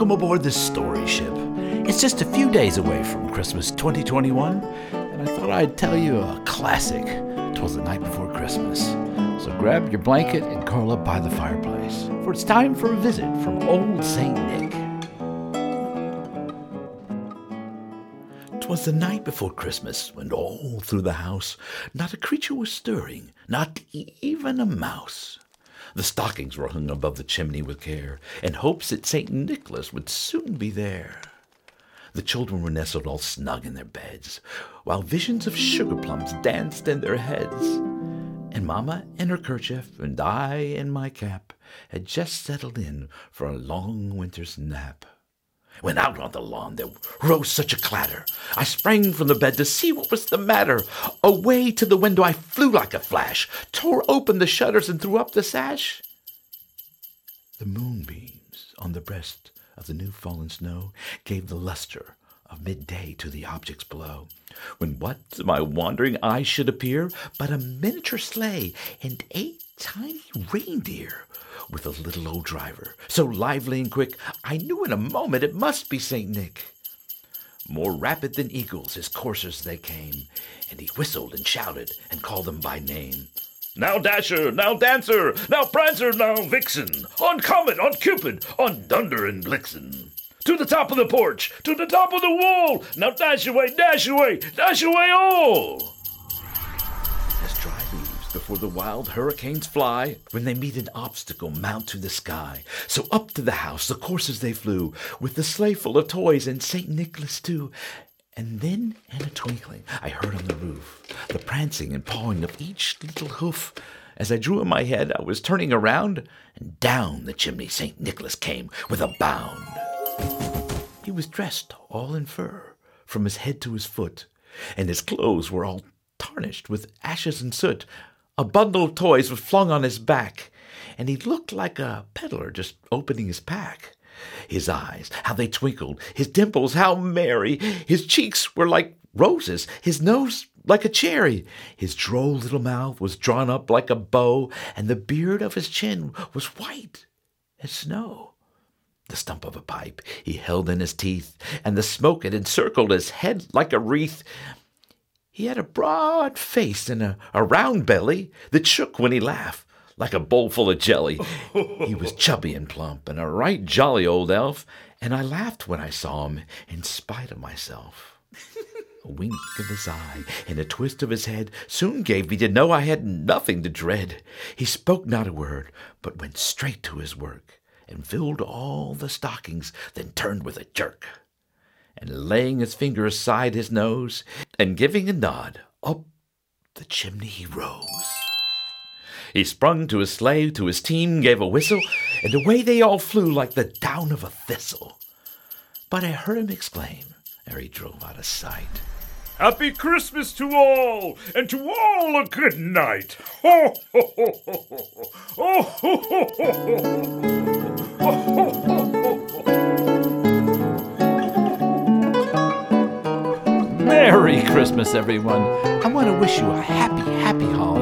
welcome aboard this story ship. It's just a few days away from Christmas 2021, and I thought I'd tell you a classic. Twas the night before Christmas. So grab your blanket and curl up by the fireplace, for it's time for a visit from Old St. Nick. Twas the night before Christmas, when all through the house not a creature was stirring, not even a mouse. The stockings were hung above the chimney with care, in hopes that St. Nicholas would soon be there. The children were nestled all snug in their beds, while visions of sugar plums danced in their heads. And Mamma in her kerchief, and I in my cap, had just settled in for a long winter's nap. When out on the lawn there rose such a clatter, I sprang from the bed to see what was the matter. Away to the window I flew like a flash, tore open the shutters and threw up the sash. The moonbeams on the breast of the new fallen snow gave the luster of midday to the objects below. When what to my wandering eyes should appear but a miniature sleigh and eight tiny reindeer with a little old driver, so lively and quick, I knew in a moment it must be St. Nick. More rapid than eagles, his coursers they came, and he whistled and shouted and called them by name. Now Dasher, now Dancer, now Prancer, now Vixen, on Comet, on Cupid, on Dunder and Blixen. To the top of the porch, to the top of the wall, now dash away, dash away, dash away all! Before the wild hurricanes fly, when they meet an obstacle mount to the sky. So up to the house the coursers they flew, with the sleigh full of toys and St. Nicholas too. And then, in a twinkling, I heard on the roof the prancing and pawing of each little hoof. As I drew in my head, I was turning around, and down the chimney St. Nicholas came with a bound. He was dressed all in fur, from his head to his foot, and his clothes were all tarnished with ashes and soot. A bundle of toys was flung on his back, and he looked like a peddler just opening his pack. His eyes, how they twinkled, his dimples, how merry, his cheeks were like roses, his nose like a cherry, his droll little mouth was drawn up like a bow, and the beard of his chin was white as snow. The stump of a pipe he held in his teeth, and the smoke it encircled his head like a wreath. He had a broad face and a, a round belly that shook when he laughed like a bowl full of jelly. he was chubby and plump and a right jolly old elf, and I laughed when I saw him in spite of myself. A wink of his eye and a twist of his head soon gave me to know I had nothing to dread. He spoke not a word, but went straight to his work and filled all the stockings, then turned with a jerk and laying his finger aside his nose, and giving a nod, up the chimney he rose. He sprung to his sleigh, to his team, gave a whistle, and away they all flew like the down of a thistle. But I heard him exclaim, ere he drove out of sight, Happy Christmas to all, and to all a good night. Ho, ho, ho, ho, ho. Ho, ho, ho, ho, ho, ho, Christmas, everyone. I want to wish you a happy, happy holidays